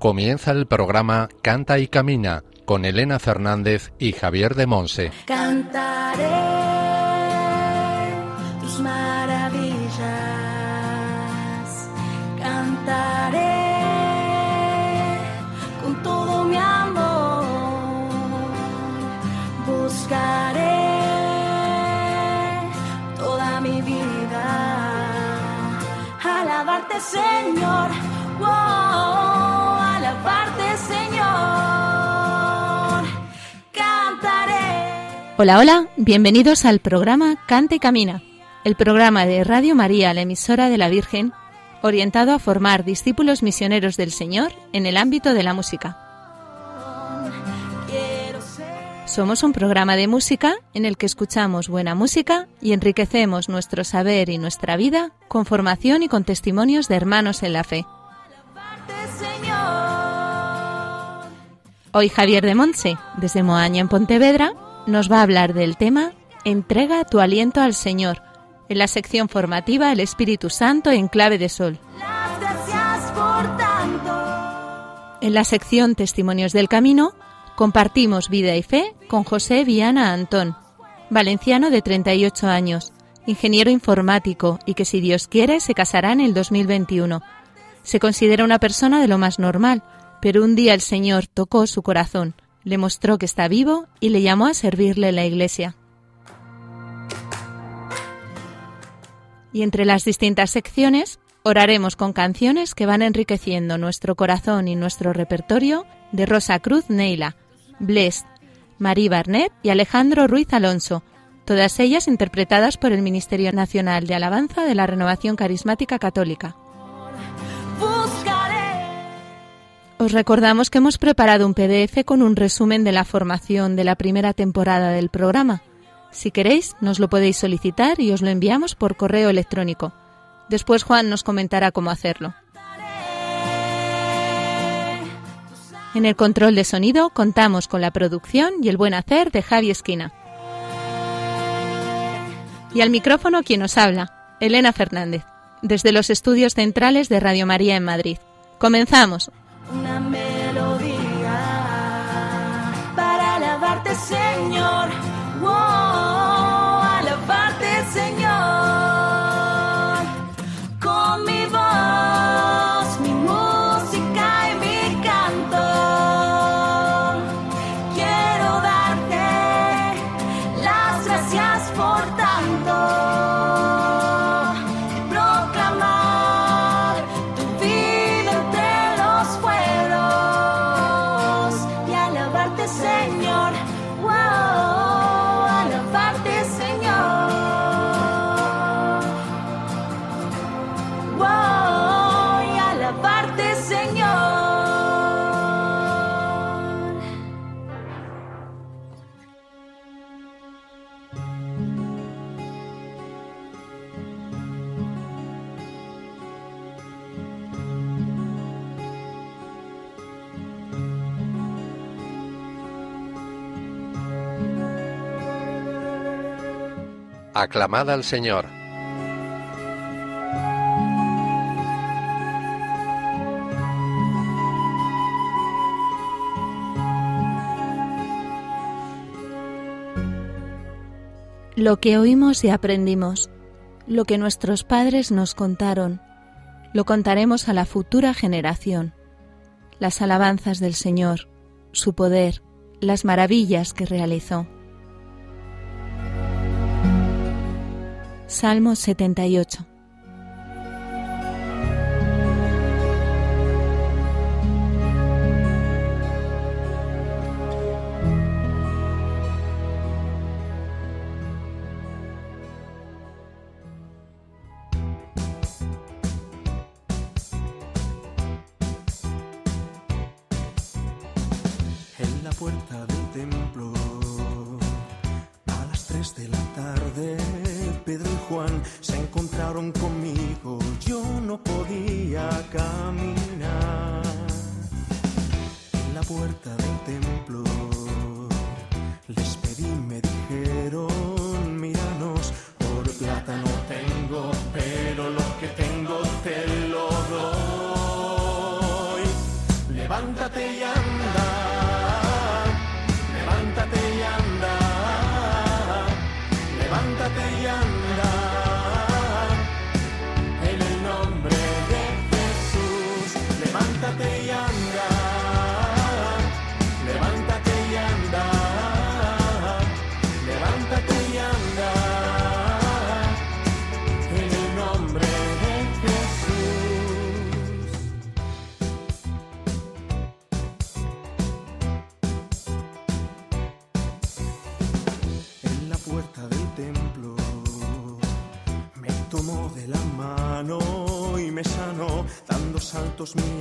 Comienza el programa Canta y Camina con Elena Fernández y Javier de Monse. Cantaré tus maravillas, cantaré con todo mi amor, buscaré toda mi vida, alabarte Señor, wow, alabarte Señor, cantaré. Hola, hola, bienvenidos al programa Canta y Camina, el programa de Radio María, la emisora de la Virgen, orientado a formar discípulos misioneros del Señor en el ámbito de la música. Somos un programa de música en el que escuchamos buena música y enriquecemos nuestro saber y nuestra vida con formación y con testimonios de hermanos en la fe. Hoy Javier de Montse, desde Moaña en Pontevedra, nos va a hablar del tema Entrega tu aliento al Señor, en la sección formativa El Espíritu Santo en clave de sol. En la sección Testimonios del Camino, compartimos vida y fe con José Viana Antón, valenciano de 38 años, ingeniero informático y que si Dios quiere se casará en el 2021. Se considera una persona de lo más normal, pero un día el Señor tocó su corazón, le mostró que está vivo y le llamó a servirle en la iglesia. Y entre las distintas secciones, oraremos con canciones que van enriqueciendo nuestro corazón y nuestro repertorio de Rosa Cruz Neila, Blessed, Marie Barnett y Alejandro Ruiz Alonso, todas ellas interpretadas por el Ministerio Nacional de Alabanza de la Renovación Carismática Católica. Os recordamos que hemos preparado un PDF con un resumen de la formación de la primera temporada del programa. Si queréis, nos lo podéis solicitar y os lo enviamos por correo electrónico. Después Juan nos comentará cómo hacerlo. En el control de sonido contamos con la producción y el buen hacer de Javi Esquina. Y al micrófono quien nos habla, Elena Fernández, desde los estudios centrales de Radio María en Madrid. Comenzamos. Una melodía para alabarte, Señor. Aclamad al Señor. Lo que oímos y aprendimos, lo que nuestros padres nos contaron, lo contaremos a la futura generación. Las alabanzas del Señor, su poder, las maravillas que realizó. Salmo 78 dando saltos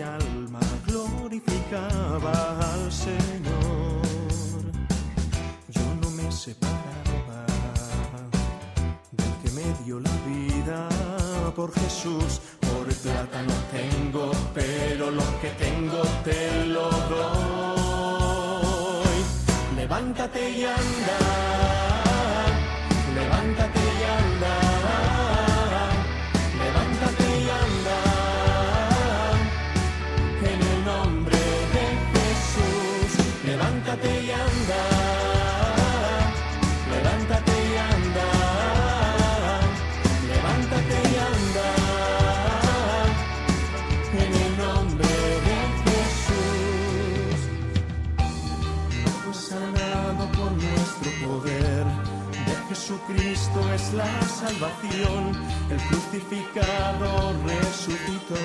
crucificado resucitó.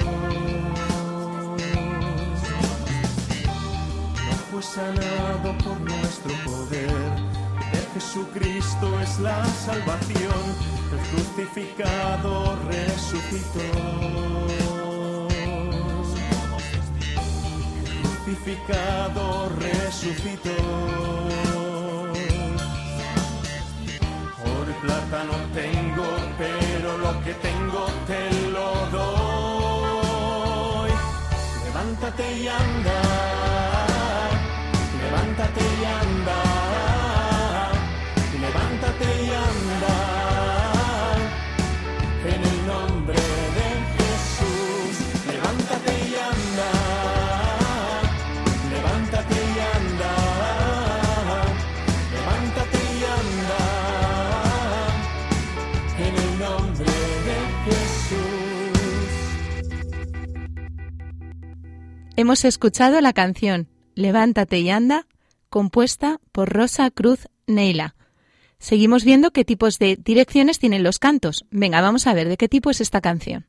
No fue sanado por nuestro poder. De Jesucristo es la salvación. El crucificado resucitó. crucificado resucitó. Plata no tengo, pero lo que tengo te lo doy. Levántate y anda, levántate y anda, levántate y anda. Hemos escuchado la canción Levántate y anda, compuesta por Rosa Cruz Neila. Seguimos viendo qué tipos de direcciones tienen los cantos. Venga, vamos a ver de qué tipo es esta canción.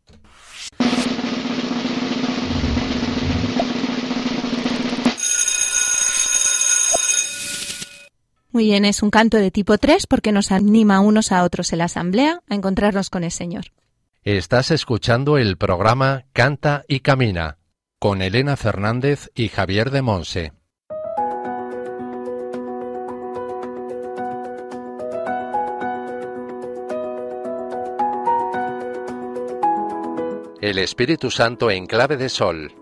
Muy bien, es un canto de tipo 3 porque nos anima unos a otros en la asamblea a encontrarnos con el Señor. Estás escuchando el programa Canta y Camina con Elena Fernández y Javier de Monse. El Espíritu Santo en clave de sol.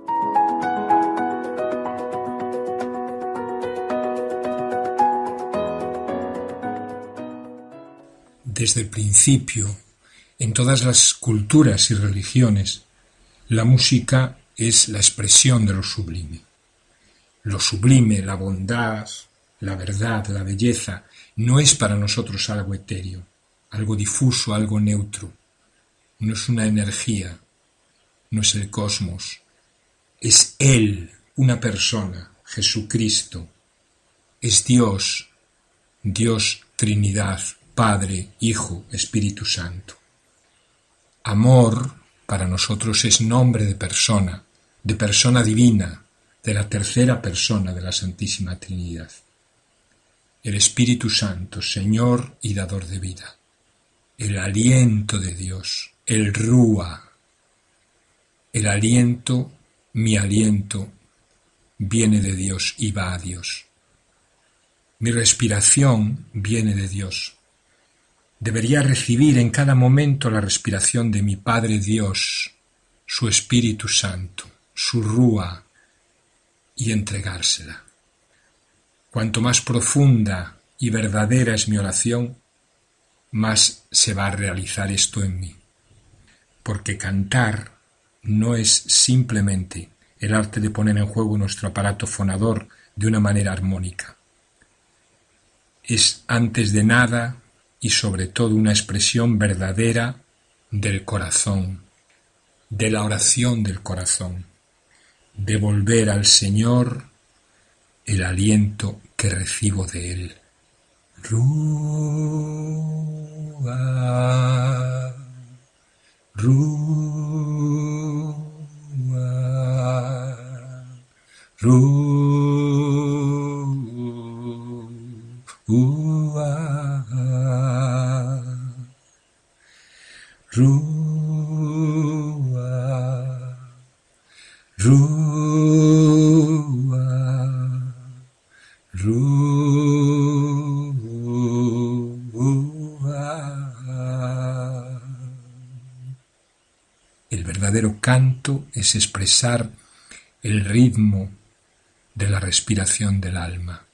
Desde el principio, en todas las culturas y religiones, la música es la expresión de lo sublime. Lo sublime, la bondad, la verdad, la belleza, no es para nosotros algo etéreo, algo difuso, algo neutro. No es una energía, no es el cosmos. Es Él, una persona, Jesucristo. Es Dios, Dios Trinidad, Padre, Hijo, Espíritu Santo. Amor para nosotros es nombre de persona, de persona divina, de la tercera persona de la Santísima Trinidad. El Espíritu Santo, Señor y dador de vida. El aliento de Dios, el Rúa. El aliento, mi aliento, viene de Dios y va a Dios. Mi respiración viene de Dios. Debería recibir en cada momento la respiración de mi Padre Dios, su Espíritu Santo, su Rúa, y entregársela. Cuanto más profunda y verdadera es mi oración, más se va a realizar esto en mí. Porque cantar no es simplemente el arte de poner en juego nuestro aparato fonador de una manera armónica. Es antes de nada y sobre todo una expresión verdadera del corazón, de la oración del corazón, devolver al Señor el aliento que recibo de Él. Rúa, rúa, rúa. Es expresar el ritmo de la respiración del alma.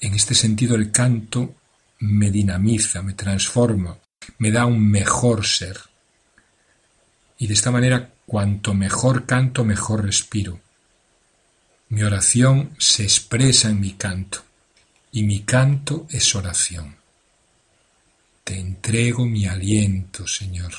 En este sentido el canto me dinamiza, me transforma, me da un mejor ser. Y de esta manera, cuanto mejor canto, mejor respiro. Mi oración se expresa en mi canto, y mi canto es oración. Te entrego mi aliento, Señor.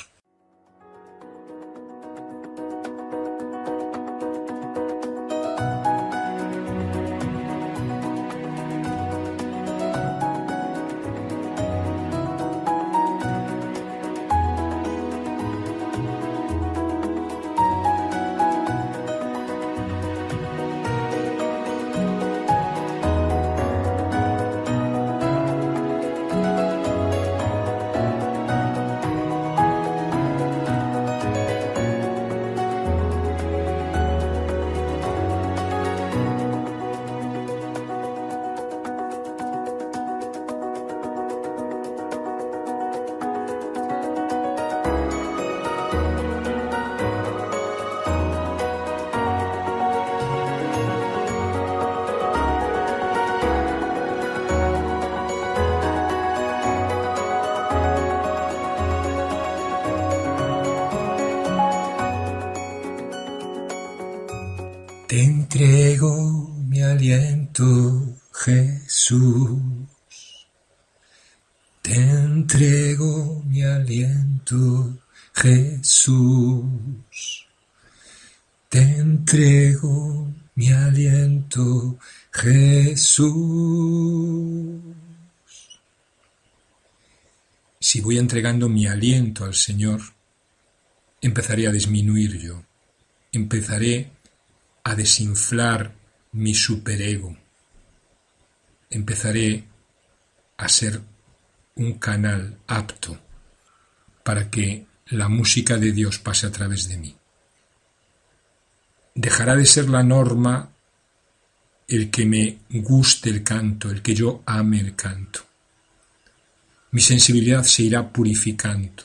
Entrego mi aliento, Jesús. Te entrego mi aliento, Jesús. Si voy entregando mi aliento al Señor, empezaré a disminuir yo. Empezaré a desinflar mi superego. Empezaré a ser un canal apto para que la música de Dios pase a través de mí. Dejará de ser la norma el que me guste el canto, el que yo ame el canto. Mi sensibilidad se irá purificando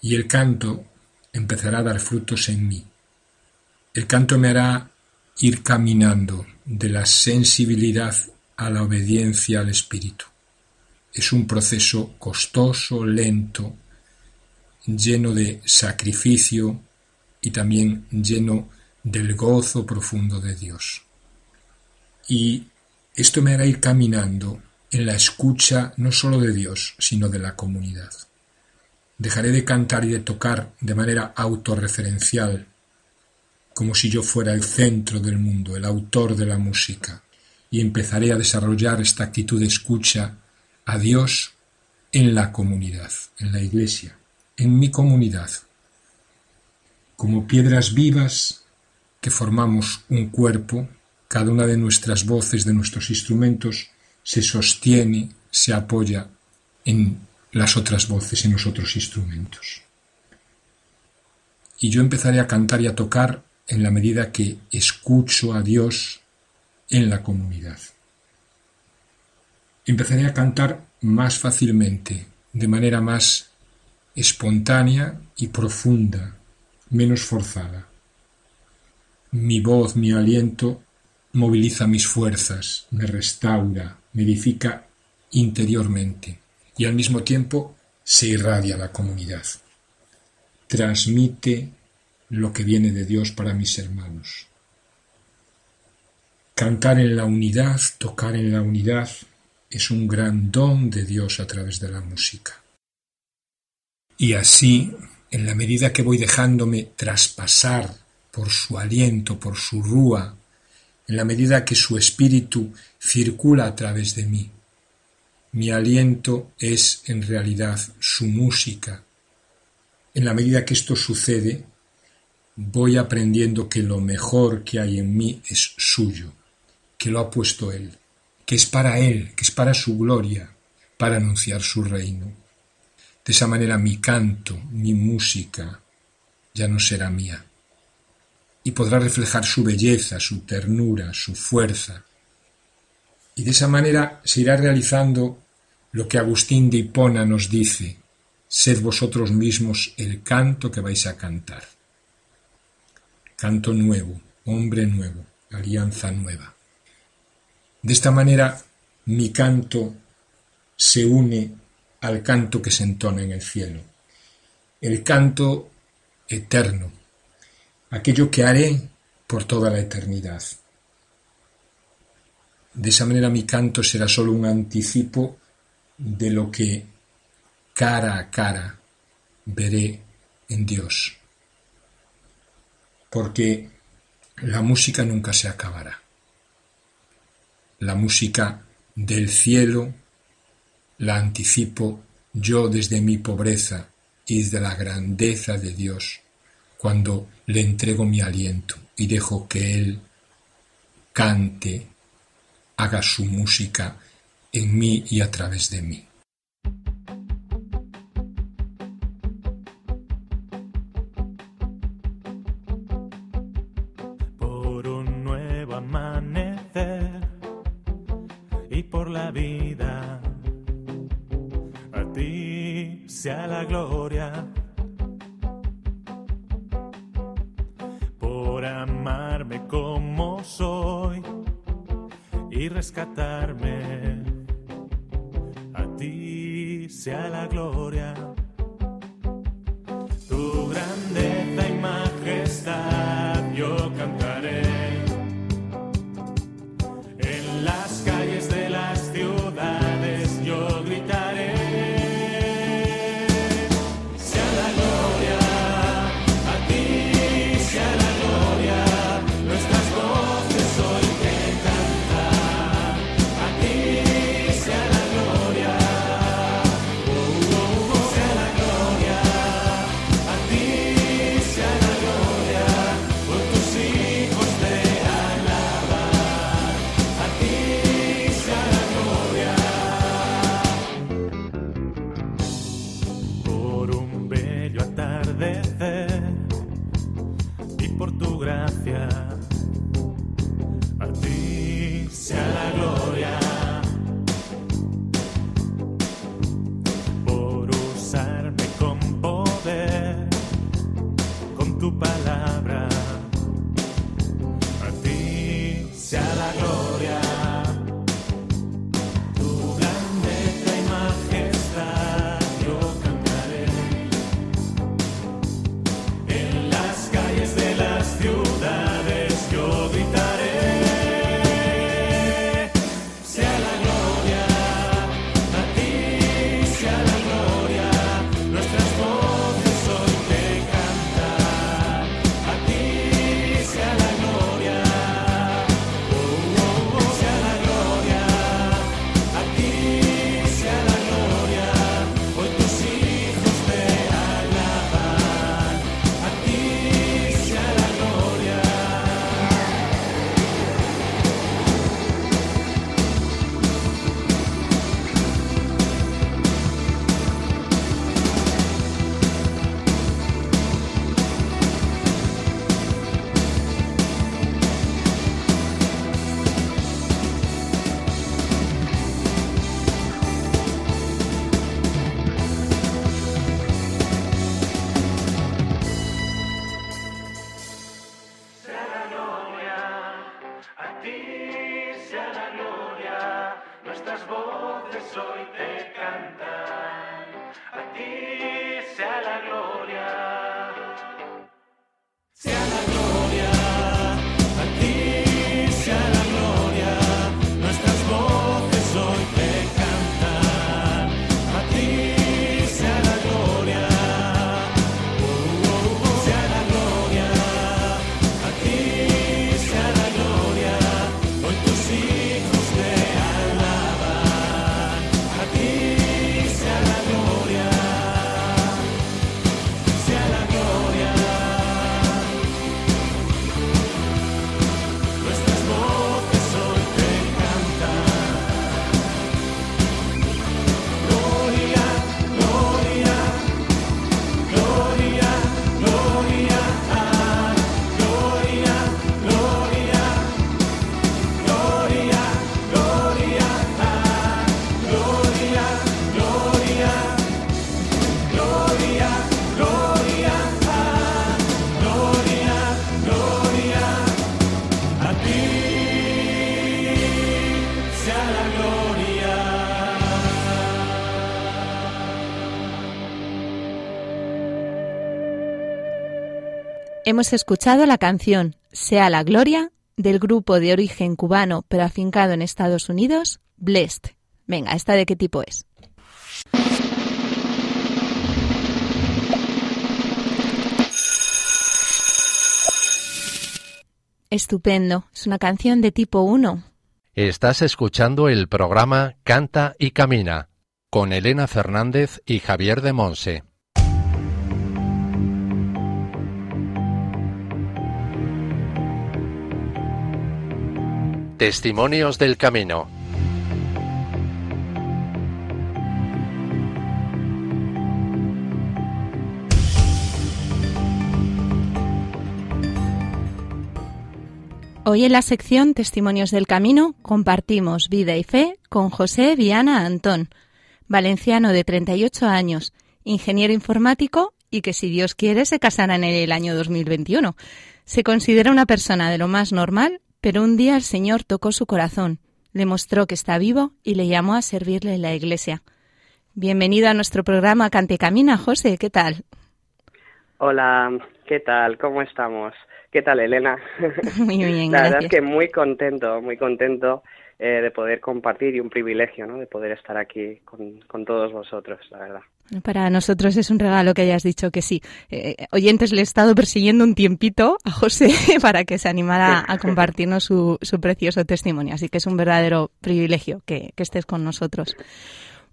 y el canto empezará a dar frutos en mí. El canto me hará ir caminando de la sensibilidad a la obediencia al Espíritu. Es un proceso costoso, lento, lleno de sacrificio y también lleno del gozo profundo de Dios. Y esto me hará ir caminando en la escucha no sólo de Dios, sino de la comunidad. Dejaré de cantar y de tocar de manera autorreferencial como si yo fuera el centro del mundo, el autor de la música, y empezaré a desarrollar esta actitud de escucha a Dios en la comunidad, en la iglesia, en mi comunidad, como piedras vivas que formamos un cuerpo, cada una de nuestras voces, de nuestros instrumentos, se sostiene, se apoya en las otras voces, en los otros instrumentos. Y yo empezaré a cantar y a tocar en la medida que escucho a Dios en la comunidad. Empezaré a cantar más fácilmente, de manera más espontánea y profunda, menos forzada. Mi voz, mi aliento moviliza mis fuerzas, me restaura, me edifica interiormente y al mismo tiempo se irradia la comunidad. Transmite lo que viene de Dios para mis hermanos. Cantar en la unidad, tocar en la unidad, es un gran don de Dios a través de la música. Y así, en la medida que voy dejándome traspasar por su aliento, por su rúa, en la medida que su espíritu circula a través de mí, mi aliento es en realidad su música. En la medida que esto sucede, voy aprendiendo que lo mejor que hay en mí es suyo, que lo ha puesto Él, que es para Él, que es para su gloria, para anunciar su reino. De esa manera mi canto, mi música, ya no será mía. Y podrá reflejar su belleza, su ternura, su fuerza. Y de esa manera se irá realizando lo que Agustín de Hipona nos dice, sed vosotros mismos el canto que vais a cantar. Canto nuevo, hombre nuevo, alianza nueva. De esta manera mi canto se une al canto que se entona en el cielo, el canto eterno, aquello que haré por toda la eternidad. De esa manera mi canto será solo un anticipo de lo que cara a cara veré en Dios, porque la música nunca se acabará. La música del cielo la anticipo yo desde mi pobreza y desde la grandeza de Dios, cuando le entrego mi aliento y dejo que Él cante, haga su música en mí y a través de mí. Hemos escuchado la canción Sea la Gloria del grupo de origen cubano pero afincado en Estados Unidos, Blessed. Venga, ¿esta de qué tipo es? Estupendo, es una canción de tipo 1. Estás escuchando el programa Canta y Camina con Elena Fernández y Javier de Monse. Testimonios del Camino. Hoy en la sección Testimonios del Camino compartimos vida y fe con José Viana Antón, valenciano de 38 años, ingeniero informático y que si Dios quiere se casará en el año 2021. Se considera una persona de lo más normal, pero un día el Señor tocó su corazón, le mostró que está vivo y le llamó a servirle en la iglesia. Bienvenido a nuestro programa Cante Camina, José, ¿qué tal? Hola, ¿qué tal? ¿Cómo estamos? ¿Qué tal, Elena? Muy bien, La verdad es que muy contento, muy contento eh, de poder compartir y un privilegio, ¿no? De poder estar aquí con, con todos vosotros, la verdad. Para nosotros es un regalo que hayas dicho que sí. Eh, oyentes, le he estado persiguiendo un tiempito a José para que se animara a compartirnos su, su precioso testimonio. Así que es un verdadero privilegio que, que estés con nosotros.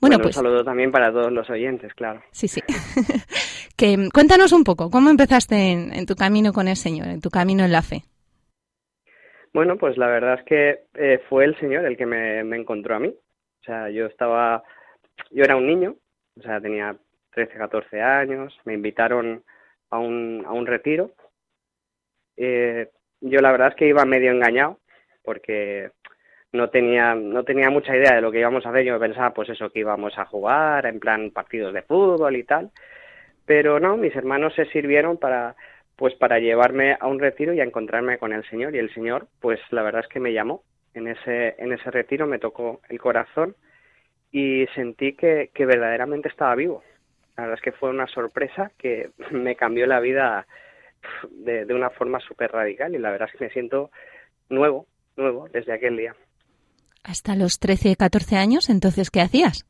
Bueno, Bueno, pues un saludo también para todos los oyentes, claro. sí, sí. que mm, cuéntanos un poco, ¿cómo empezaste en, en tu camino con el Señor, en tu camino en la fe? Bueno, pues la verdad es que eh, fue el Señor el que me, me encontró a mí. O sea, yo estaba, yo era un niño, o sea, tenía 13, 14 años, me invitaron a un, a un retiro. Eh, yo la verdad es que iba medio engañado porque no tenía, no tenía mucha idea de lo que íbamos a hacer. Yo pensaba, pues eso, que íbamos a jugar, en plan partidos de fútbol y tal. Pero no, mis hermanos se sirvieron para, pues para llevarme a un retiro y a encontrarme con el Señor. Y el Señor, pues la verdad es que me llamó. En ese, en ese retiro me tocó el corazón y sentí que, que verdaderamente estaba vivo. La verdad es que fue una sorpresa que me cambió la vida de, de una forma súper radical y la verdad es que me siento nuevo, nuevo desde aquel día. Hasta los 13, 14 años, entonces, ¿qué hacías?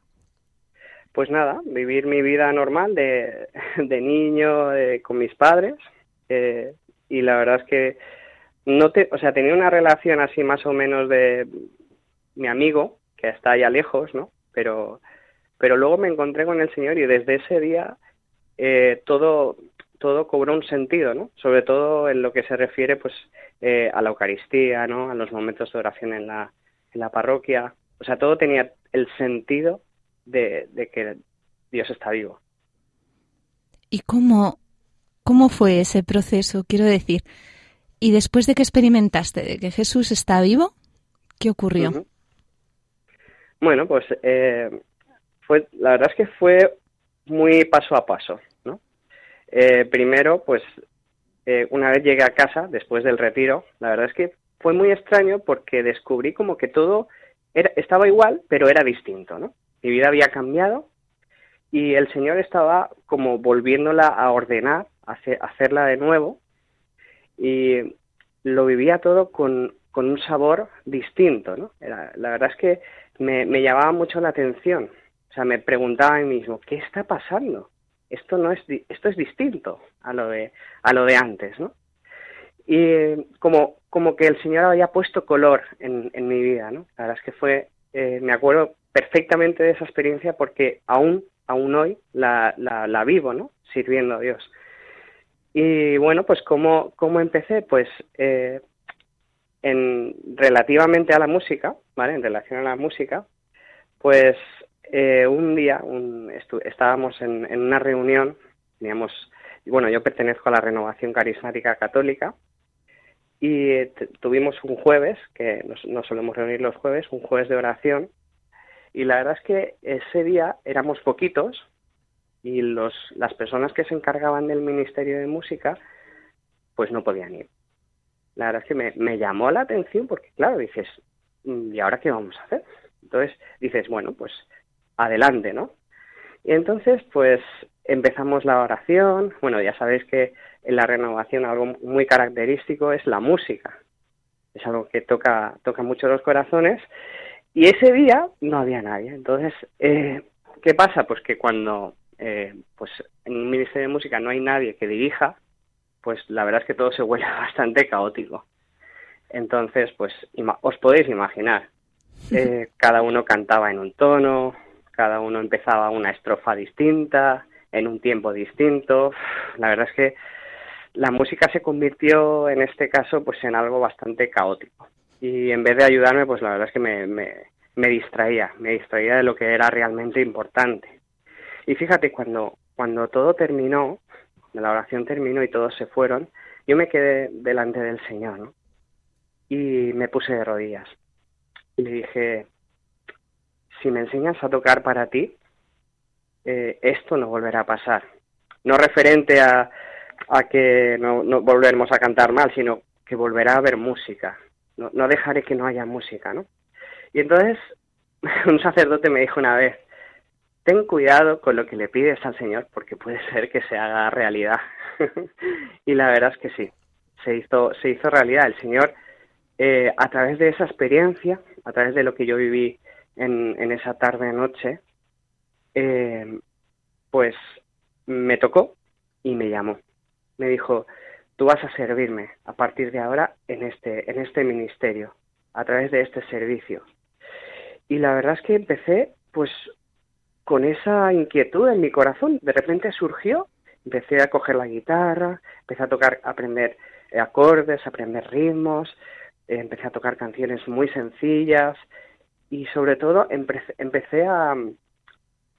Pues nada, vivir mi vida normal de, de niño eh, con mis padres eh, y la verdad es que no te, o sea, tenía una relación así más o menos de mi amigo que está allá lejos, ¿no? Pero, pero luego me encontré con el Señor y desde ese día eh, todo, todo cobró un sentido, ¿no? Sobre todo en lo que se refiere, pues, eh, a la Eucaristía, ¿no? A los momentos de oración en la, en la parroquia. O sea, todo tenía el sentido de, de que Dios está vivo. ¿Y cómo, cómo fue ese proceso? Quiero decir, y después de que experimentaste de que Jesús está vivo, ¿qué ocurrió? Bueno, pues eh, fue, la verdad es que fue muy paso a paso, ¿no? Eh, primero, pues eh, una vez llegué a casa después del retiro, la verdad es que fue muy extraño porque descubrí como que todo era, estaba igual, pero era distinto, ¿no? Mi vida había cambiado y el Señor estaba como volviéndola a ordenar, hacerla de nuevo y lo vivía todo con, con un sabor distinto, ¿no? Era- la verdad es que me, me llamaba mucho la atención. O sea, me preguntaba a mí mismo, ¿qué está pasando? Esto no es, esto es distinto a lo de, a lo de antes, ¿no? Y como, como que el Señor había puesto color en, en mi vida, ¿no? La verdad es que fue, eh, me acuerdo perfectamente de esa experiencia porque aún, aún hoy la, la, la vivo. Sirviendo a Dios. Y bueno, pues ¿cómo, cómo empecé? Pues eh, en relativamente a la música, ¿vale? En relación a la música, pues eh, un día un, estábamos en, en una reunión, teníamos, bueno, yo pertenezco a la Renovación Carismática Católica y eh, tuvimos un jueves, que nos, nos solemos reunir los jueves, un jueves de oración, y la verdad es que ese día éramos poquitos y los, las personas que se encargaban del Ministerio de Música, pues no podían ir la verdad es que me, me llamó la atención porque, claro, dices, "Mm, ¿y ahora qué vamos a hacer? Entonces dices, bueno, pues adelante, ¿no? Y entonces, pues empezamos la oración. Bueno, ya sabéis que en la renovación algo muy característico es la música. Es algo que toca, toca mucho los corazones. Y ese día no había nadie. Entonces, eh, ¿qué pasa? Pues que cuando eh, pues en un ministerio de música no hay nadie que dirija, pues la verdad es que todo se vuelve bastante caótico. Entonces, pues os podéis imaginar, eh, cada uno cantaba en un tono, cada uno empezaba una estrofa distinta, en un tiempo distinto. La verdad es que la música se convirtió en este caso pues en algo bastante caótico. Y en vez de ayudarme, pues la verdad es que me, me, me distraía, me distraía de lo que era realmente importante. Y fíjate, cuando, cuando todo terminó, la oración terminó y todos se fueron, yo me quedé delante del Señor. Y me puse de rodillas. Y le dije, si me enseñas a tocar para ti, eh, esto no volverá a pasar. No referente a, a que no, no, volveremos a cantar mal, sino que volverá a haber música. No, no dejaré que no haya música, ¿no? Y entonces un sacerdote me dijo una vez, ten cuidado con lo que le pides al Señor porque puede ser que se haga realidad. y la verdad es que sí, se hizo, se hizo realidad. El Señor, eh, a través de esa experiencia, a través de lo que yo viví en, esa tarde-noche, eh, pues me tocó y me llamó. Me dijo, tú vas a servirme a partir de ahora en este, en este ministerio, a través de este servicio. Y la verdad es que empecé, pues, con esa inquietud en mi corazón. De repente surgió, empecé a coger la guitarra, empecé a tocar, a aprender acordes, a aprender ritmos, eh, empecé a tocar canciones muy sencillas y sobre todo empecé a,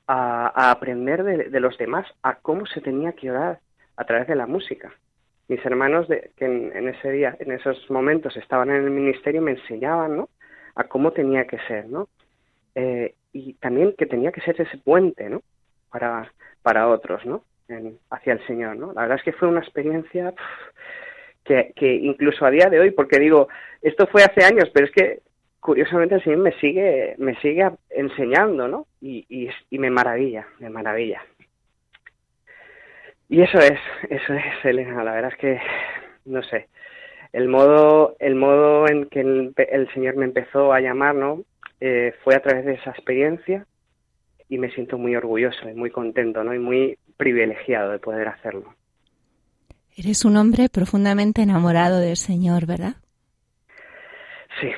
a, aprender de, los demás a cómo se tenía que orar a través de la música. Mis hermanos de, que en, ese día, en esos momentos estaban en el ministerio me enseñaban, ¿no? A cómo tenía que ser, ¿no? Eh, y también que tenía que ser ese puente, ¿no? Para, para otros, ¿no? hacia el Señor, ¿no? La verdad es que fue una experiencia que, que incluso a día de hoy, porque digo, esto fue hace años, pero es que curiosamente el Señor me sigue, me sigue enseñando, ¿no? Y, y, me maravilla, me maravilla. Y eso es, eso es, Elena, la verdad es que, no sé, el modo, el modo en que el Señor me empezó a llamar, ¿no? Eh, fue a través de esa experiencia y me siento muy orgulloso y muy contento, ¿no? Y muy privilegiado de poder hacerlo. Eres un hombre profundamente enamorado del Señor, ¿verdad? Sí,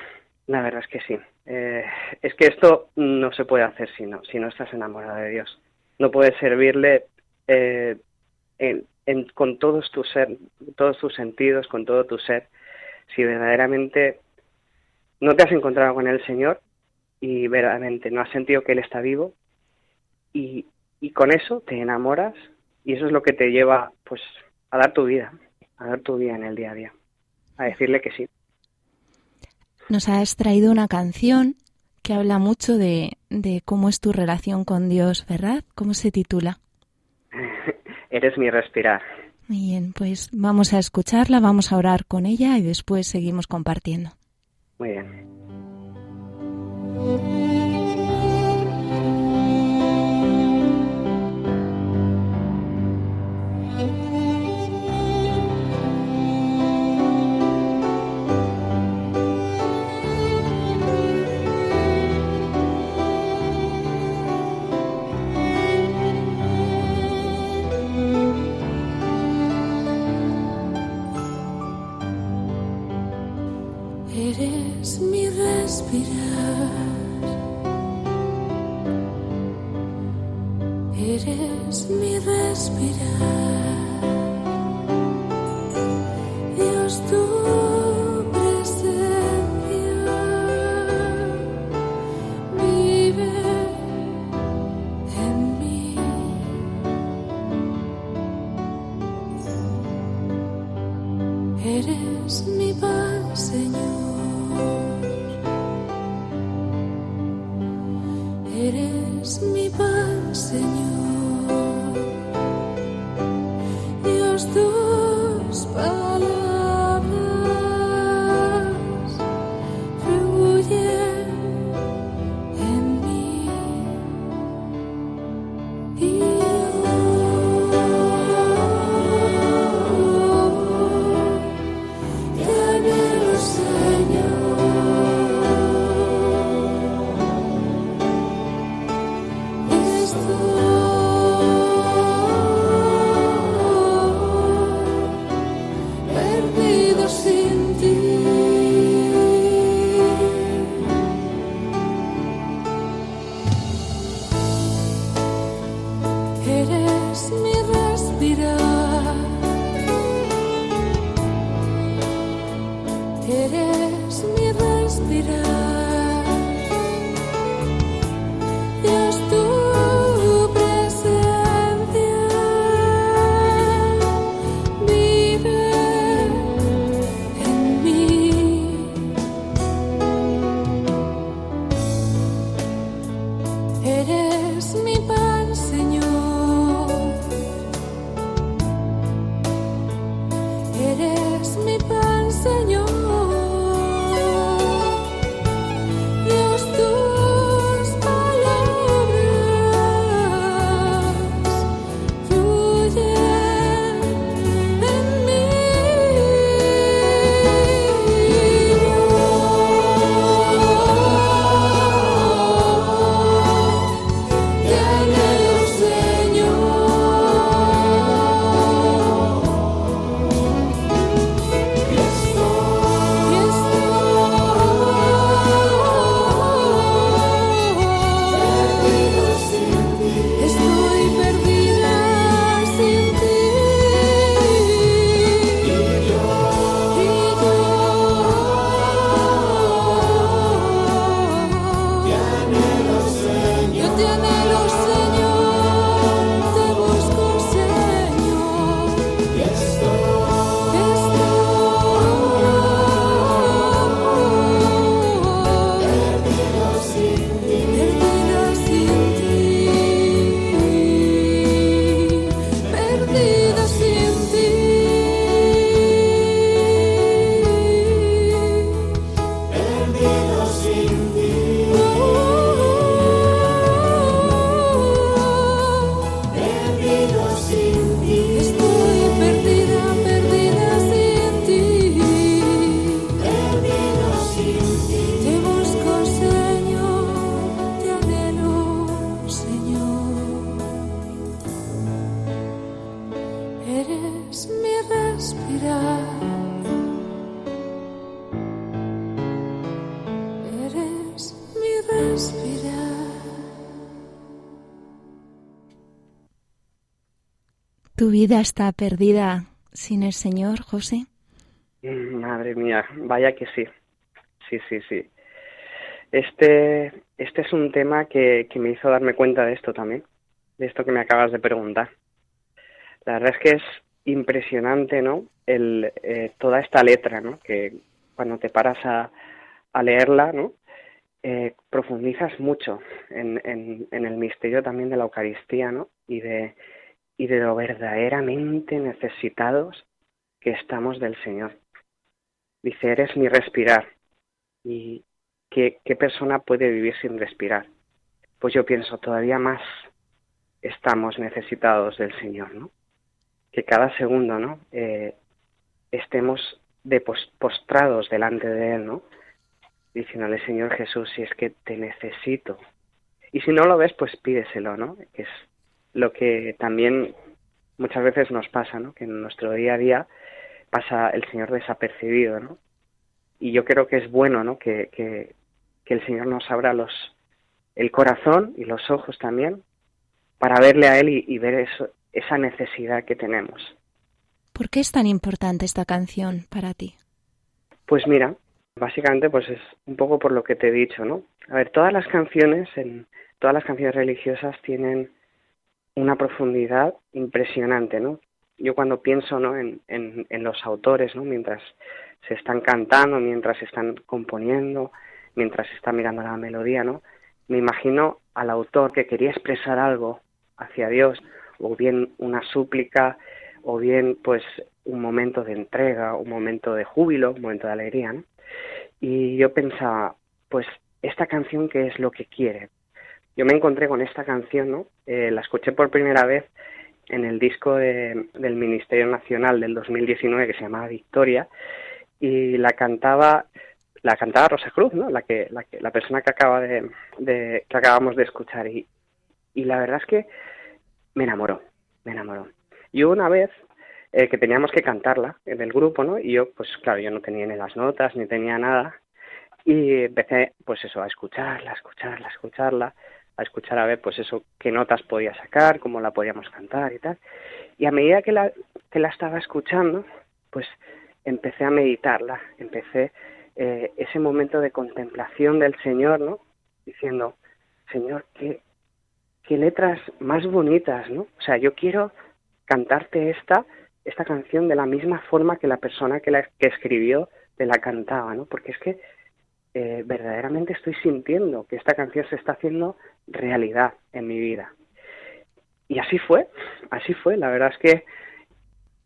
la verdad es que sí. Eh, es que esto no se puede hacer si no, si no estás enamorado de Dios. No puedes servirle eh, en, en, con todos tus ser, todos tus sentidos, con todo tu ser, si verdaderamente no te has encontrado con el Señor y verdaderamente no has sentido que Él está vivo y, y con eso te enamoras y eso es lo que te lleva pues a dar tu vida, a dar tu vida en el día a día, a decirle que sí. Nos has traído una canción que habla mucho de, de cómo es tu relación con Dios, ¿verdad? ¿Cómo se titula? Eres mi respirar. Muy bien, pues vamos a escucharla, vamos a orar con ella y después seguimos compartiendo. Muy bien. Eres respirar. Eres mi respirar. Vida está perdida sin el Señor, José? Mm, Madre mía, vaya que sí. Sí, sí, sí. Este, este es un tema que, que me hizo darme cuenta de esto también, de esto que me acabas de preguntar. La verdad es que es impresionante, ¿no? El, eh, toda esta letra, ¿no? Que cuando te paras a, a leerla, ¿no? Eh, profundizas mucho en, en, en el misterio también de la Eucaristía, ¿no? Y de, y de lo verdaderamente necesitados que estamos del Señor. Dice, eres mi respirar. ¿Y qué, qué persona puede vivir sin respirar? Pues yo pienso, todavía más estamos necesitados del Señor, ¿no? Que cada segundo, ¿no? Eh, estemos de pos- postrados delante de Él, ¿no? Diciéndole, Señor Jesús, si es que te necesito. Y si no lo ves, pues pídeselo, ¿no? Es lo que también muchas veces nos pasa, ¿no? Que en nuestro día a día pasa el Señor desapercibido, ¿no? Y yo creo que es bueno, ¿no? Que, que, que el Señor nos abra los, el corazón y los ojos también para verle a Él y, y ver eso, esa necesidad que tenemos. ¿Por qué es tan importante esta canción para ti? Pues mira, básicamente pues es un poco por lo que te he dicho, ¿no? A ver, todas las canciones, en todas las canciones religiosas tienen una profundidad impresionante, ¿no? Yo cuando pienso, ¿no? En, los autores, ¿no? Mientras se están cantando, mientras se están componiendo, mientras se está mirando la melodía, ¿no? Me imagino al autor que quería expresar algo hacia Dios, o bien una súplica, o bien pues un momento de entrega, un momento de júbilo, un momento de alegría, ¿no? Y yo pensaba, pues esta canción qué es lo que quiere. Yo me encontré con esta canción, ¿no? Eh, la escuché por primera vez en el disco de- del Ministerio Nacional del 2019 que se llamaba Victoria y la cantaba la cantaba Rosa Cruz, ¿no? La que la, que- la persona que acaba de, de- que acabamos de escuchar y y la verdad es que me enamoró, me enamoró. Y una vez eh, que teníamos que cantarla en el grupo, ¿no? Y yo, pues claro, yo no tenía ni las notas, ni tenía nada. Y empecé, pues eso, a escucharla, a escucharla, a escucharla, a escuchar a ver, pues eso, qué notas podía sacar, cómo la podíamos cantar y tal. Y a medida que la, que la estaba escuchando, pues empecé a meditarla, empecé eh, ese momento de contemplación del Señor, ¿no? Diciendo, Señor, qué, qué letras más bonitas, ¿no? O sea, yo quiero cantarte esta, esta canción de la misma forma que la persona que la que escribió te la cantaba, ¿no? Porque es que eh, verdaderamente estoy sintiendo que esta canción se está haciendo realidad en mi vida. Y así fue, así fue. La verdad es que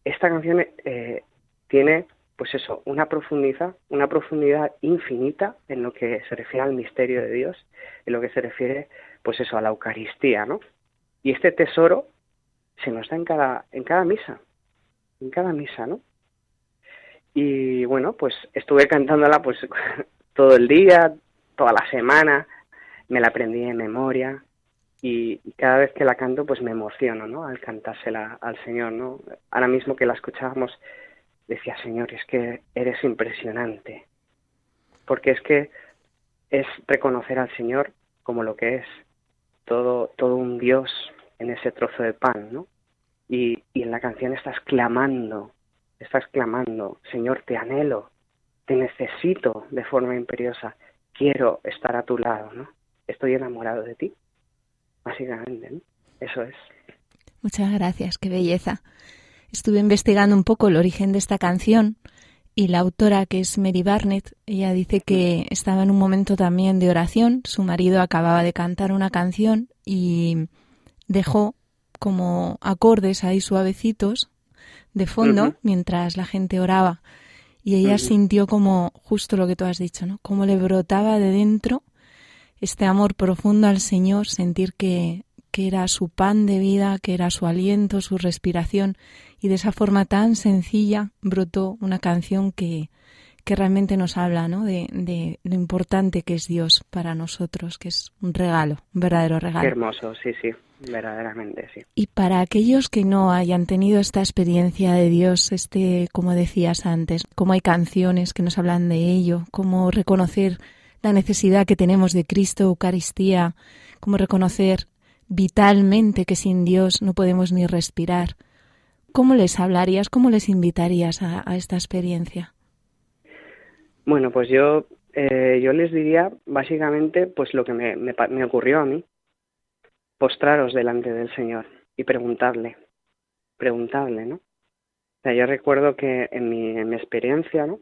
esta canción eh, tiene, pues eso, una profundidad, una profundidad infinita en lo que se refiere al misterio de Dios, en lo que se refiere, pues eso, a la Eucaristía, ¿no? Y este tesoro se nos da en cada, en cada misa, en cada misa, ¿no? Y bueno, pues estuve cantándola pues todo el día, toda la semana, me la aprendí de memoria y, y cada vez que la canto pues me emociono, ¿no? Al cantársela al Señor, ¿no? Ahora mismo que la escuchábamos decía, Señor, es que eres impresionante, porque es que es reconocer al Señor como lo que es, todo, todo un Dios en ese trozo de pan, ¿no? Y, y en la canción estás clamando, estás clamando, Señor, te anhelo, te necesito de forma imperiosa, quiero estar a tu lado, ¿no? Estoy enamorado de ti, básicamente, ¿no? Eso es. Muchas gracias, qué belleza. Estuve investigando un poco el origen de esta canción y la autora, que es Mary Barnett, ella dice que estaba en un momento también de oración. Su marido acababa de cantar una canción y dejó como acordes ahí suavecitos de fondo mientras la gente oraba. Y ella sintió como justo lo que tú has dicho, ¿no? Como le brotaba de dentro este amor profundo al Señor, sentir que, que era su pan de vida, que era su aliento, su respiración, y de esa forma tan sencilla brotó una canción que, que realmente nos habla ¿no? de, de lo importante que es Dios para nosotros, que es un regalo, un verdadero Qué regalo. hermoso, sí, sí, verdaderamente, sí. Y para aquellos que no hayan tenido esta experiencia de Dios, este, como decías antes, cómo hay canciones que nos hablan de ello, cómo reconocer la necesidad que tenemos de Cristo, Eucaristía, cómo reconocer vitalmente que sin Dios no podemos ni respirar. ¿Cómo les hablarías, cómo les invitarías a, a esta experiencia? Bueno, pues yo, eh, yo les diría básicamente pues lo que me, me, me ocurrió a mí. Postraros delante del Señor y preguntarle, preguntarle, ¿no? O sea, yo recuerdo que en mi, en mi experiencia, ¿no?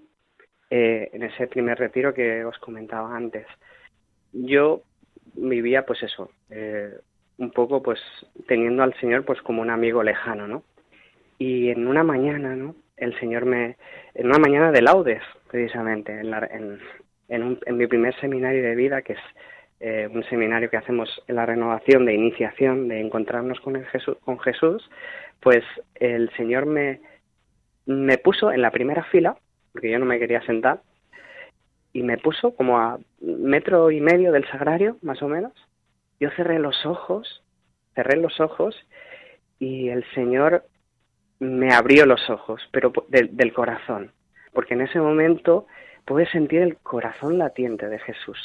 Eh, en ese primer retiro que os comentaba antes, yo vivía pues eso, eh, un poco pues teniendo al Señor pues como un amigo lejano, ¿no? Y en una mañana, ¿no? El Señor me, en una mañana de laudes, precisamente, en, la- en, en, un- en mi primer seminario de vida, que es eh, un seminario que hacemos en la renovación de iniciación, de encontrarnos con, el Jesús, con Jesús, pues el Señor me, me puso en la primera fila, porque yo no me quería sentar, y me puso como a metro y medio del sagrario, más o menos. Yo cerré los ojos, cerré los ojos, y el Señor me abrió los ojos, pero del- del corazón, porque en ese momento pude sentir el corazón latiente de Jesús.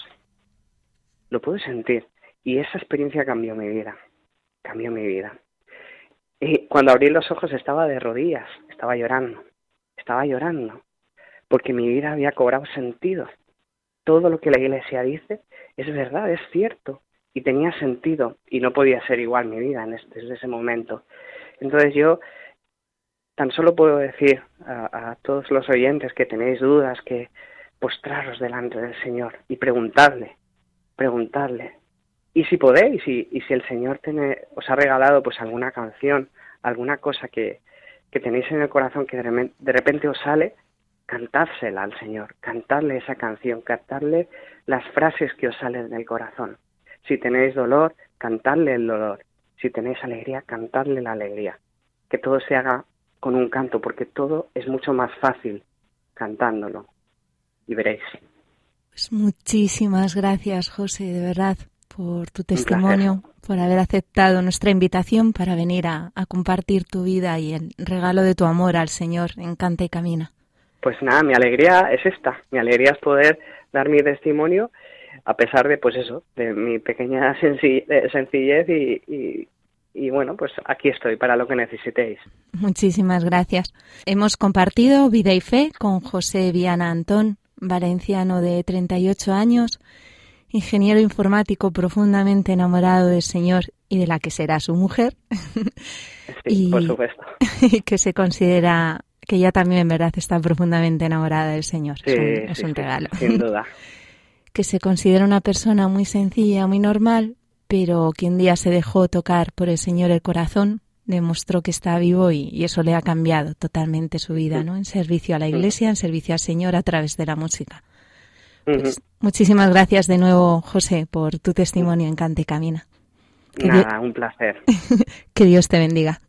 Lo pude sentir. Y esa experiencia cambió mi vida. Cambió mi vida. Y cuando abrí los ojos estaba de rodillas, estaba llorando. Estaba llorando. Porque mi vida había cobrado sentido. Todo lo que la iglesia dice es verdad, es cierto. Y tenía sentido. Y no podía ser igual mi vida este- desde ese momento. Entonces yo tan solo puedo decir a, a todos los oyentes que tenéis dudas que postraros delante del Señor y preguntarle, preguntarle. Y si podéis, y, y si el Señor tiene, os ha regalado pues alguna canción, alguna cosa que, que tenéis en el corazón que de repente os sale, cantársela al Señor, cantarle esa canción, cantarle las frases que os salen del corazón. Si tenéis dolor, cantarle el dolor. Si tenéis alegría, cantarle la alegría. Que todo se haga con un canto, porque todo es mucho más fácil cantándolo. Y veréis. Pues muchísimas gracias, José, de verdad, por tu testimonio, por haber aceptado nuestra invitación para venir a, a compartir tu vida y el regalo de tu amor al Señor en Canta y Camina. Pues nada, mi alegría es esta. Mi alegría es poder dar mi testimonio a pesar de, pues eso, de mi pequeña senci- sencillez y, y, y bueno, pues aquí estoy para lo que necesitéis. Muchísimas gracias. Hemos compartido Vida y Fe con José Viana Antón, valenciano de 38 años, ingeniero informático profundamente enamorado del Señor y de la que será su mujer, Sí, Y- por supuesto. y que se considera que ella también en verdad está profundamente enamorada del Señor. Sí, es un, es sí, un sí, regalo. sin duda. que se considera una persona muy sencilla, muy normal, pero que un día se dejó tocar por el Señor el corazón, demostró que está vivo y, y eso le ha cambiado totalmente su vida, ¿no? En servicio a la Iglesia, en servicio al Señor a través de la música. Pues, muchísimas gracias de nuevo, José, por tu testimonio en Cante Camina. que Nada, un placer. Que Dios te bendiga.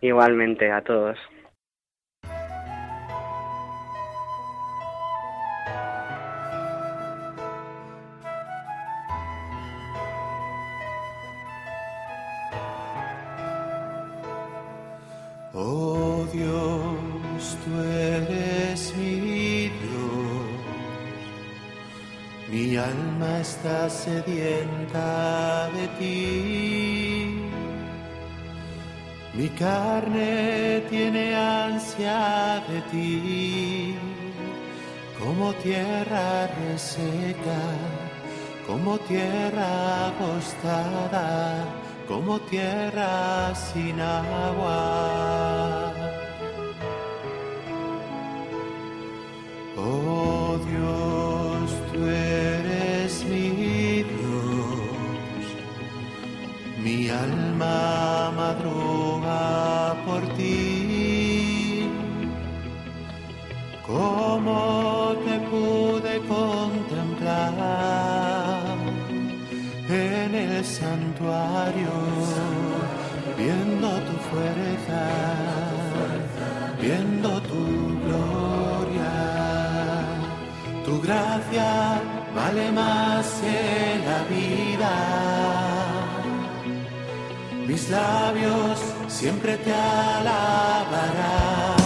Igualmente a todos. Oh Dios, tú eres mi Dios, mi alma está sedienta de ti, mi carne tiene ansia de ti, como tierra reseca, como tierra agostada como tierra sin agua. Oh Dios, tú eres mi Dios, mi alma madruga por ti. ¿Cómo te pude viendo tu fuerza, viendo tu gloria. Tu gracia vale más que la vida. Mis labios siempre te alabarán.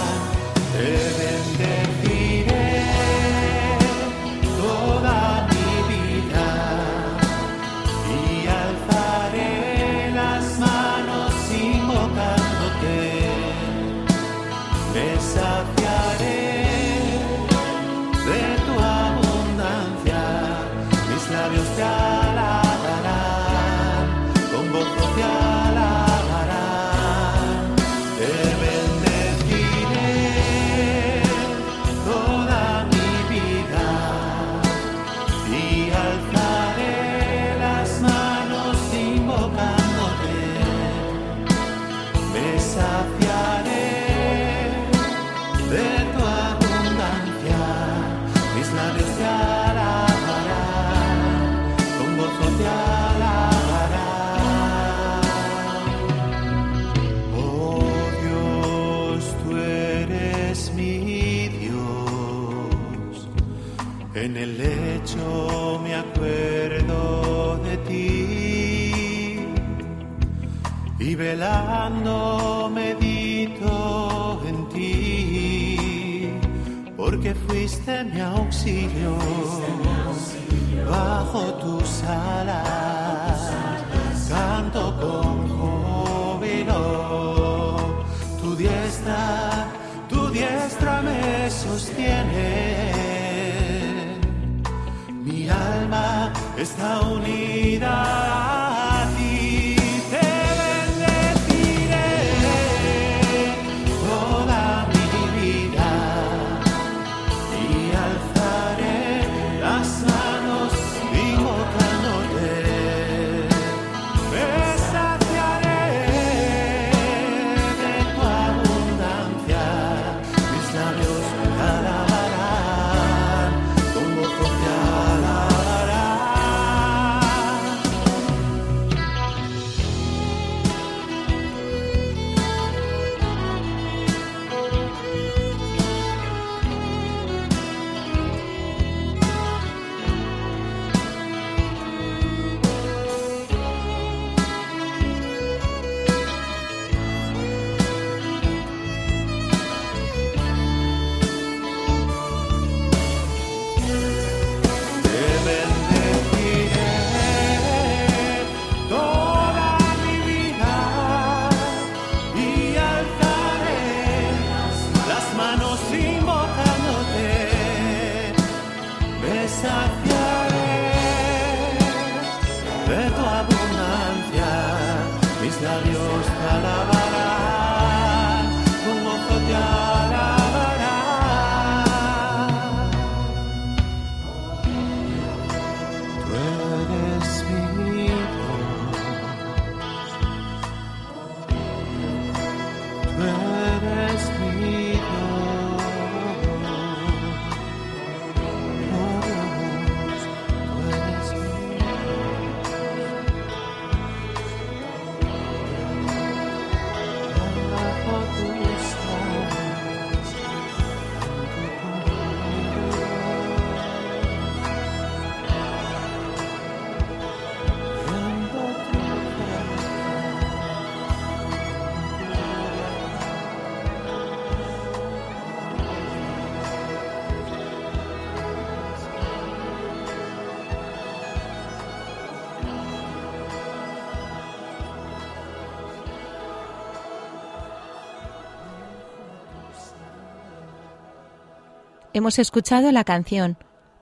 Hemos escuchado la canción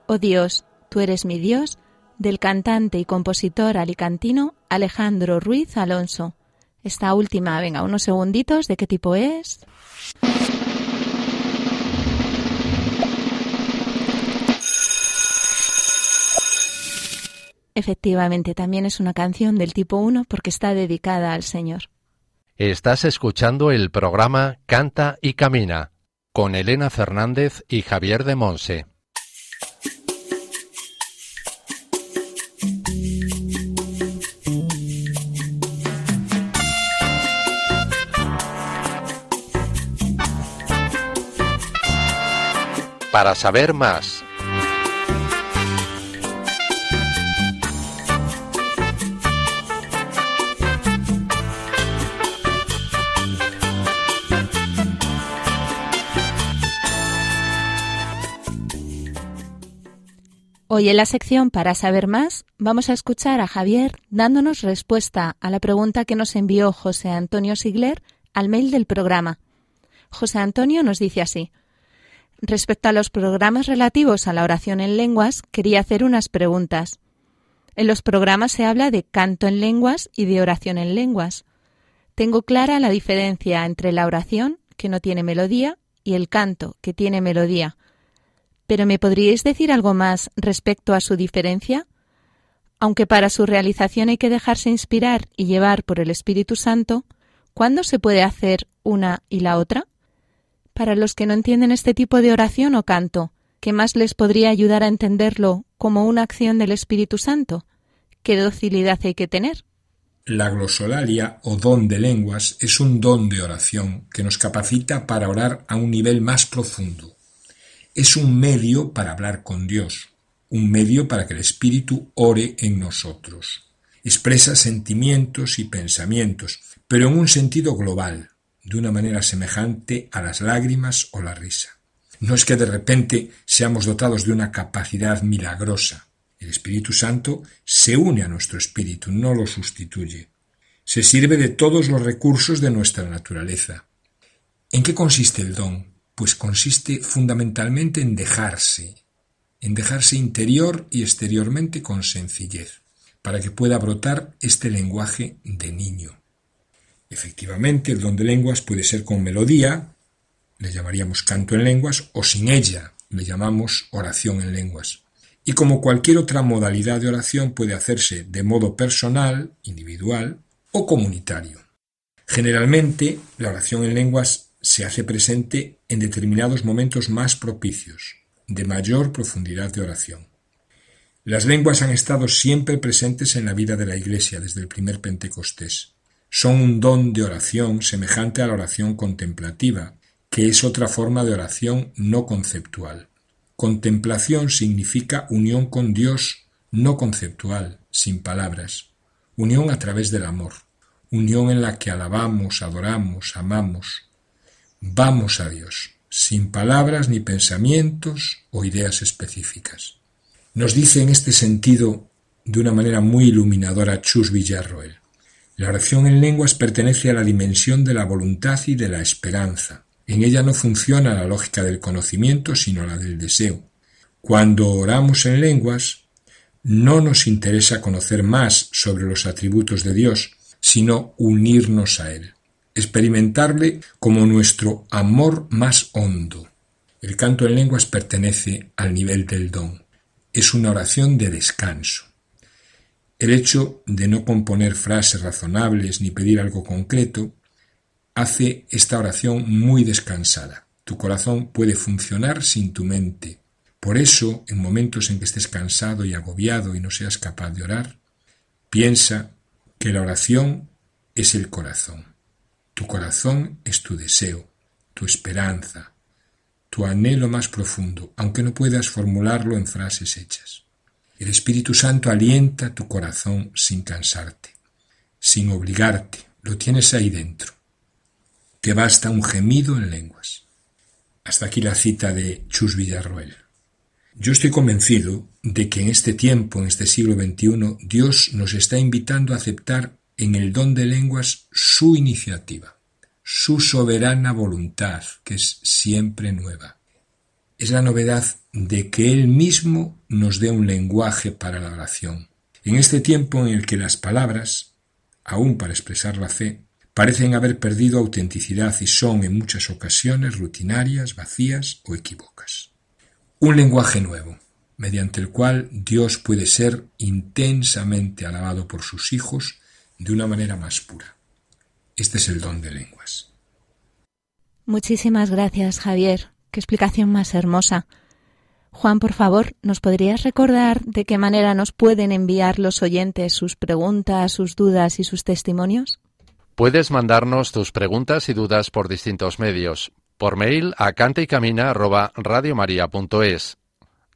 Oh Dios, tú eres mi Dios del cantante y compositor alicantino Alejandro Ruiz Alonso. Esta última, venga, unos segunditos, ¿de qué tipo es? Efectivamente, también es una canción del tipo 1 porque está dedicada al Señor. Estás escuchando el programa Canta y Camina con Elena Fernández y Javier de Monse. Para saber más Hoy en la sección Para saber más vamos a escuchar a Javier dándonos respuesta a la pregunta que nos envió José Antonio Sigler al mail del programa. José Antonio nos dice así. Respecto a los programas relativos a la oración en lenguas, quería hacer unas preguntas. En los programas se habla de canto en lenguas y de oración en lenguas. Tengo clara la diferencia entre la oración, que no tiene melodía, y el canto, que tiene melodía. Pero ¿me podríais decir algo más respecto a su diferencia? Aunque para su realización hay que dejarse inspirar y llevar por el Espíritu Santo, ¿cuándo se puede hacer una y la otra? Para los que no entienden este tipo de oración o canto, ¿qué más les podría ayudar a entenderlo como una acción del Espíritu Santo? ¿Qué docilidad hay que tener? La glosolalia o don de lenguas es un don de oración que nos capacita para orar a un nivel más profundo. Es un medio para hablar con Dios, un medio para que el Espíritu ore en nosotros. expresa sentimientos y pensamientos, pero en un sentido global, de una manera semejante a las lágrimas o la risa. No es que de repente seamos dotados de una capacidad milagrosa. El Espíritu Santo se une a nuestro espíritu, no lo sustituye. Se sirve de todos los recursos de nuestra naturaleza. ¿En qué consiste el don? Pues consiste fundamentalmente en dejarse, en dejarse interior y exteriormente con sencillez, para que pueda brotar este lenguaje de niño. Efectivamente, el don de lenguas puede ser con melodía, le llamaríamos canto en lenguas, o sin ella, le llamamos oración en lenguas. Y como cualquier otra modalidad de oración puede hacerse de modo personal, individual o comunitario. Generalmente, la oración en lenguas se hace presente en determinados momentos más propicios, de mayor profundidad de oración. Las lenguas han estado siempre presentes en la vida de la Iglesia desde el primer Pentecostés. Son un don de oración semejante a la oración contemplativa, que es otra forma de oración no conceptual. Contemplación significa unión con Dios no conceptual, sin palabras, unión a través del amor, unión en la que alabamos, adoramos, amamos, vamos a Dios, sin palabras ni pensamientos o ideas específicas. Nos dice en este sentido de una manera muy iluminadora Chus Villarroel. La oración en lenguas pertenece a la dimensión de la voluntad y de la esperanza. En ella no funciona la lógica del conocimiento, sino la del deseo. Cuando oramos en lenguas, no nos interesa conocer más sobre los atributos de Dios, sino unirnos a Él, experimentarle como nuestro amor más hondo. El canto en lenguas pertenece al nivel del don. Es una oración de descanso. El hecho de no componer frases razonables ni pedir algo concreto hace esta oración muy descansada. Tu corazón puede funcionar sin tu mente. Por eso, en momentos en que estés cansado y agobiado y no seas capaz de orar, piensa que la oración es el corazón. Tu corazón es tu deseo, tu esperanza, tu anhelo más profundo, aunque no puedas formularlo en frases hechas. El Espíritu Santo alienta tu corazón sin cansarte, sin obligarte, lo tienes ahí dentro. Te basta un gemido en lenguas. Hasta aquí la cita de Chus Villarroel. Yo estoy convencido de que en este tiempo, en este siglo XXI, Dios nos está invitando a aceptar en el don de lenguas su iniciativa, su soberana voluntad, que es siempre nueva. Es la novedad de que Él mismo nos dé un lenguaje para la oración. En este tiempo en el que las palabras, aun para expresar la fe, parecen haber perdido autenticidad y son en muchas ocasiones rutinarias, vacías o equívocas. Un lenguaje nuevo, mediante el cual Dios puede ser intensamente alabado por sus hijos de una manera más pura. Este es el don de lenguas. Muchísimas gracias, Javier. Qué explicación más hermosa. Juan, por favor, ¿nos podrías recordar de qué manera nos pueden enviar los oyentes sus preguntas, sus dudas y sus testimonios? Puedes mandarnos tus preguntas y dudas por distintos medios. Por mail a cantaycamina@radiomaria.es,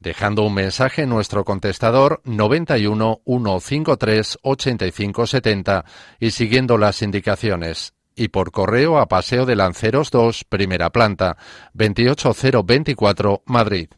dejando un mensaje en nuestro contestador 91 153 85 70 y siguiendo las indicaciones. Y por correo a Paseo de Lanceros 2, primera planta, 28024, Madrid.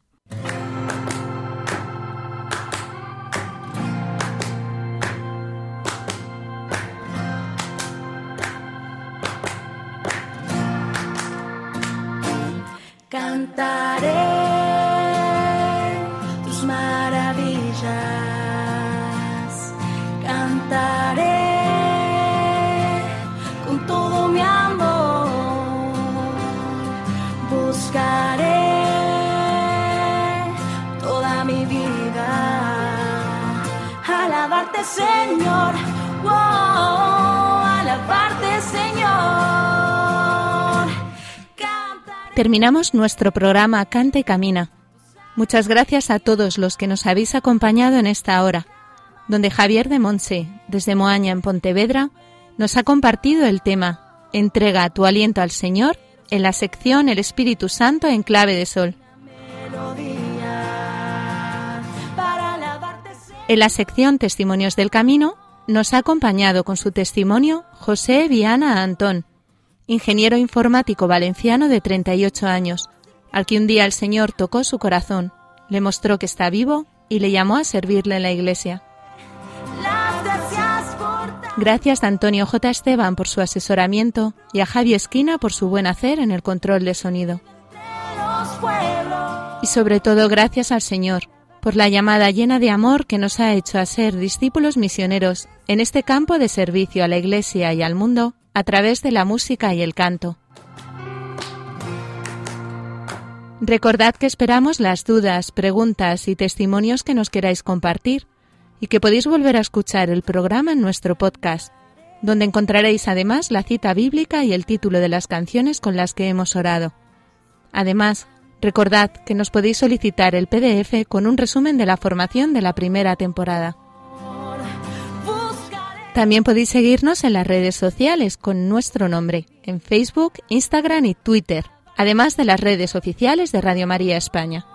Señor, wow, alabarte Señor. Cantaré Terminamos nuestro programa Canta y Camina. Muchas gracias a todos los que nos habéis acompañado en esta hora, donde Javier de Monse, desde Moaña en Pontevedra, nos ha compartido el tema Entrega tu aliento al Señor en la sección El Espíritu Santo en clave de sol. melodía En la sección Testimonios del Camino nos ha acompañado con su testimonio José Viana Antón, ingeniero informático valenciano de 38 años, al que un día el Señor tocó su corazón, le mostró que está vivo y le llamó a servirle en la iglesia. Gracias a Antonio J. Esteban por su asesoramiento y a Javi Esquina por su buen hacer en el control de sonido. Y sobre todo gracias al Señor por la llamada llena de amor que nos ha hecho a ser discípulos misioneros en este campo de servicio a la Iglesia y al mundo a través de la música y el canto. Recordad que esperamos las dudas, preguntas y testimonios que nos queráis compartir y que podéis volver a escuchar el programa en nuestro podcast, donde encontraréis además la cita bíblica y el título de las canciones con las que hemos orado. Además, recordad que nos podéis solicitar el PDF con un resumen de la formación de la primera temporada. También podéis seguirnos en las redes sociales con nuestro nombre, en Facebook, Instagram y Twitter, además de las redes oficiales de Radio María España.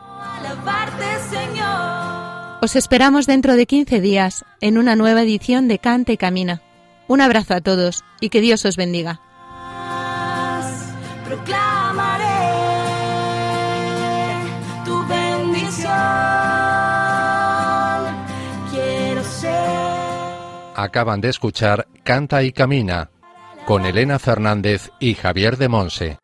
Os esperamos dentro de 15 días en una nueva edición de Canta y Camina. Un abrazo a todos y que Dios os bendiga. Acaban de escuchar Canta y Camina con Elena Fernández y Javier de Monse.